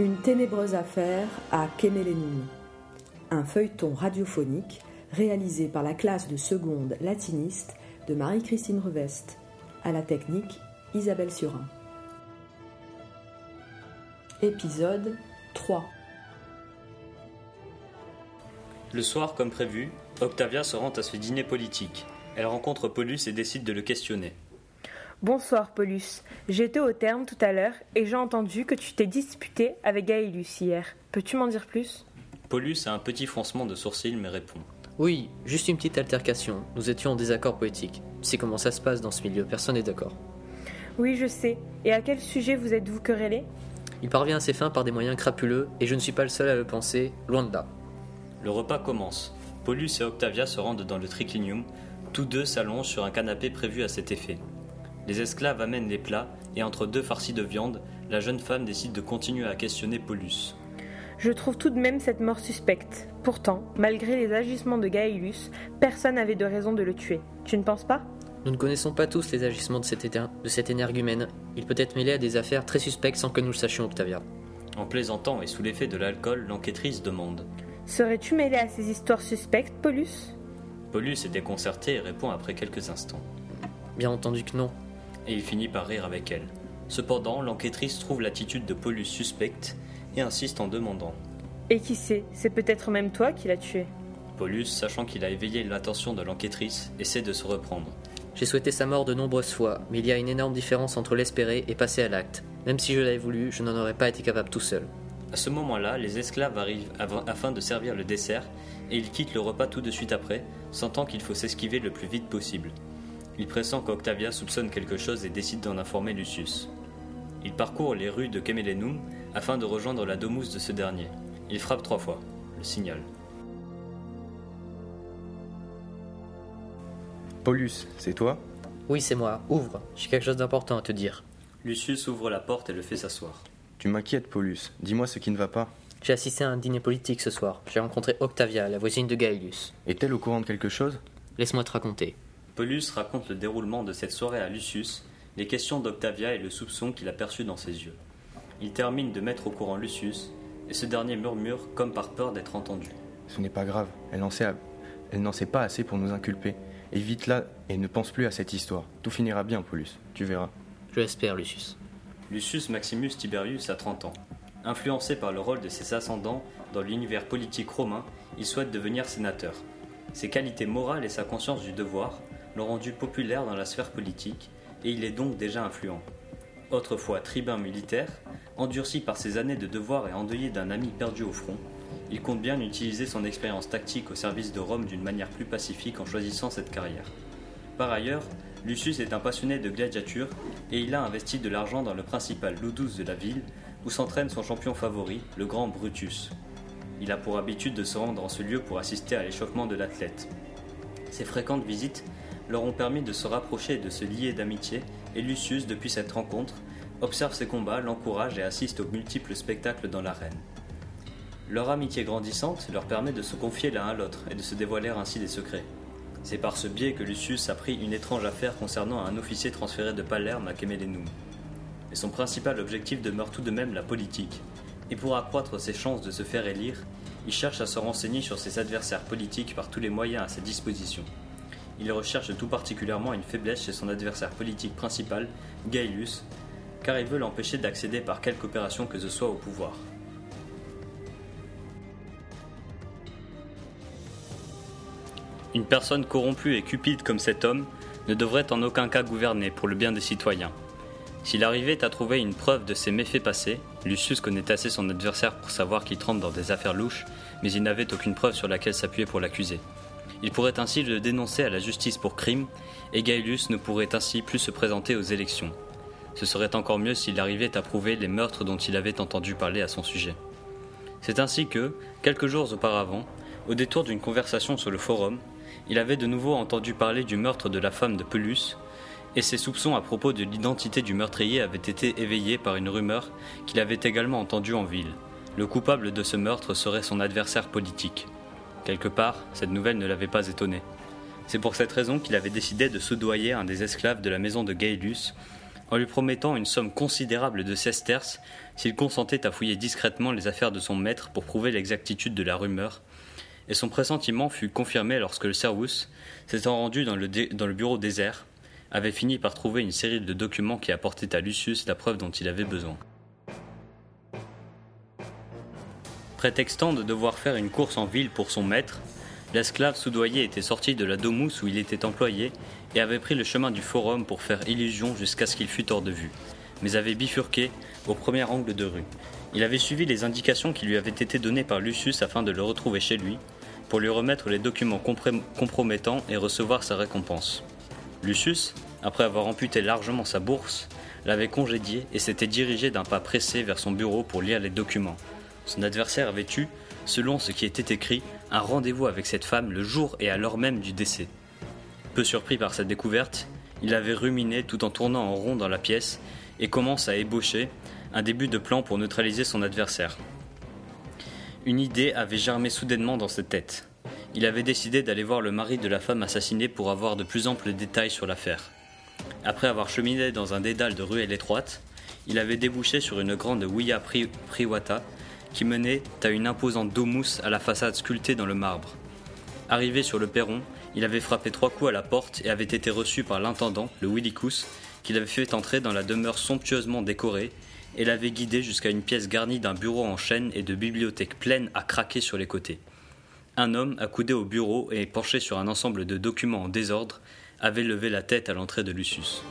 Une ténébreuse affaire à Kemelenum. Un feuilleton radiophonique réalisé par la classe de seconde latiniste de Marie-Christine Reveste. À la technique, Isabelle Surin. Épisode 3 Le soir, comme prévu, Octavia se rend à ce dîner politique. Elle rencontre Paulus et décide de le questionner. Bonsoir, Paulus. J'étais au terme tout à l'heure et j'ai entendu que tu t'es disputé avec Gaëlus hier. Peux-tu m'en dire plus? Paulus a un petit froncement de sourcils mais répond. Oui, juste une petite altercation. Nous étions en désaccord poétique. Sais comment ça se passe dans ce milieu, personne n'est d'accord. Oui, je sais. Et à quel sujet vous êtes-vous querellé? Il parvient à ses fins par des moyens crapuleux et je ne suis pas le seul à le penser, loin de là. Le repas commence. Paulus et Octavia se rendent dans le triclinium. Tous deux s'allongent sur un canapé prévu à cet effet. Les esclaves amènent les plats et entre deux farcis de viande, la jeune femme décide de continuer à questionner Paulus. Je trouve tout de même cette mort suspecte. Pourtant, malgré les agissements de Gaïlus, personne n'avait de raison de le tuer. Tu ne penses pas? Nous ne connaissons pas tous les agissements de cet, éter- de cet énergumène. Il peut être mêlé à des affaires très suspectes sans que nous le sachions, Octavia. En plaisantant et sous l'effet de l'alcool, l'enquêtrice demande. Serais-tu mêlé à ces histoires suspectes, Paulus? Paulus est déconcerté et répond après quelques instants. Bien entendu que non. Et il finit par rire avec elle. Cependant, l'enquêtrice trouve l'attitude de Paulus suspecte et insiste en demandant. Et qui sait, c'est peut-être même toi qui l'as tué. Paulus, sachant qu'il a éveillé l'attention de l'enquêtrice, essaie de se reprendre. J'ai souhaité sa mort de nombreuses fois, mais il y a une énorme différence entre l'espérer et passer à l'acte. Même si je l'avais voulu, je n'en aurais pas été capable tout seul. À ce moment-là, les esclaves arrivent av- afin de servir le dessert et ils quittent le repas tout de suite après, sentant qu'il faut s'esquiver le plus vite possible. Il pressent qu'Octavia soupçonne quelque chose et décide d'en informer Lucius. Il parcourt les rues de Kemelenum afin de rejoindre la domus de ce dernier. Il frappe trois fois, le signal. Paulus, c'est toi? Oui, c'est moi, ouvre, j'ai quelque chose d'important à te dire. Lucius ouvre la porte et le fait s'asseoir. Tu m'inquiètes, Paulus. Dis-moi ce qui ne va pas. J'ai assisté à un dîner politique ce soir. J'ai rencontré Octavia, la voisine de Gaëlus. Est-elle au courant de quelque chose? Laisse-moi te raconter. Paulus raconte le déroulement de cette soirée à Lucius, les questions d'Octavia et le soupçon qu'il a perçu dans ses yeux. Il termine de mettre au courant Lucius, et ce dernier murmure comme par peur d'être entendu. Ce n'est pas grave. Elle n'en sait, elle n'en sait pas assez pour nous inculper. Évite-la et ne pense plus à cette histoire. Tout finira bien, Paulus. Tu verras. Je l'espère, Lucius. Lucius Maximus Tiberius a 30 ans. Influencé par le rôle de ses ascendants dans l'univers politique romain, il souhaite devenir sénateur. Ses qualités morales et sa conscience du devoir l'ont rendu populaire dans la sphère politique, et il est donc déjà influent. Autrefois tribun militaire, endurci par ses années de devoir et endeuillé d'un ami perdu au front, il compte bien utiliser son expérience tactique au service de Rome d'une manière plus pacifique en choisissant cette carrière. Par ailleurs, Lucius est un passionné de gladiature et il a investi de l'argent dans le principal Ludus de la ville où s'entraîne son champion favori, le grand Brutus. Il a pour habitude de se rendre en ce lieu pour assister à l'échauffement de l'athlète. Ces fréquentes visites leur ont permis de se rapprocher et de se lier d'amitié et Lucius, depuis cette rencontre, observe ses combats, l'encourage et assiste aux multiples spectacles dans l'arène. Leur amitié grandissante leur permet de se confier l'un à l'autre et de se dévoiler ainsi des secrets. C'est par ce biais que Lucius a pris une étrange affaire concernant un officier transféré de Palerme à Kemelenum. Mais son principal objectif demeure tout de même la politique, et pour accroître ses chances de se faire élire, il cherche à se renseigner sur ses adversaires politiques par tous les moyens à sa disposition. Il recherche tout particulièrement une faiblesse chez son adversaire politique principal, Gaïlus, car il veut l'empêcher d'accéder par quelque opération que ce soit au pouvoir. Une personne corrompue et cupide comme cet homme ne devrait en aucun cas gouverner pour le bien des citoyens. S'il arrivait à trouver une preuve de ses méfaits passés, Lucius connaît assez son adversaire pour savoir qu'il trempe dans des affaires louches, mais il n'avait aucune preuve sur laquelle s'appuyer pour l'accuser. Il pourrait ainsi le dénoncer à la justice pour crime, et Gaïlus ne pourrait ainsi plus se présenter aux élections. Ce serait encore mieux s'il arrivait à prouver les meurtres dont il avait entendu parler à son sujet. C'est ainsi que, quelques jours auparavant, au détour d'une conversation sur le forum, il avait de nouveau entendu parler du meurtre de la femme de Pelus, et ses soupçons à propos de l'identité du meurtrier avaient été éveillés par une rumeur qu'il avait également entendue en ville. Le coupable de ce meurtre serait son adversaire politique. Quelque part, cette nouvelle ne l'avait pas étonné. C'est pour cette raison qu'il avait décidé de soudoyer un des esclaves de la maison de Gaïlus, en lui promettant une somme considérable de sesterces s'il consentait à fouiller discrètement les affaires de son maître pour prouver l'exactitude de la rumeur, et son pressentiment fut confirmé lorsque le Servus, s'étant rendu dans le bureau désert, avait fini par trouver une série de documents qui apportaient à Lucius la preuve dont il avait besoin. Prétextant de devoir faire une course en ville pour son maître, l'esclave soudoyé était sorti de la domus où il était employé et avait pris le chemin du forum pour faire illusion jusqu'à ce qu'il fût hors de vue, mais avait bifurqué au premier angle de rue. Il avait suivi les indications qui lui avaient été données par Lucius afin de le retrouver chez lui, pour lui remettre les documents compromettants et recevoir sa récompense. Lucius, après avoir amputé largement sa bourse, l'avait congédié et s'était dirigé d'un pas pressé vers son bureau pour lire les documents. Son adversaire avait eu, selon ce qui était écrit, un rendez-vous avec cette femme le jour et à l'heure même du décès. Peu surpris par cette découverte, il avait ruminé tout en tournant en rond dans la pièce et commence à ébaucher un début de plan pour neutraliser son adversaire. Une idée avait germé soudainement dans sa tête. Il avait décidé d'aller voir le mari de la femme assassinée pour avoir de plus amples détails sur l'affaire. Après avoir cheminé dans un dédale de ruelles étroites, il avait débouché sur une grande Ouya Priwata qui menait à une imposante domus à la façade sculptée dans le marbre. Arrivé sur le perron, il avait frappé trois coups à la porte et avait été reçu par l'intendant, le Willicus, qui l'avait fait entrer dans la demeure somptueusement décorée et l'avait guidé jusqu'à une pièce garnie d'un bureau en chêne et de bibliothèques pleines à craquer sur les côtés. Un homme, accoudé au bureau et penché sur un ensemble de documents en désordre, avait levé la tête à l'entrée de Lucius.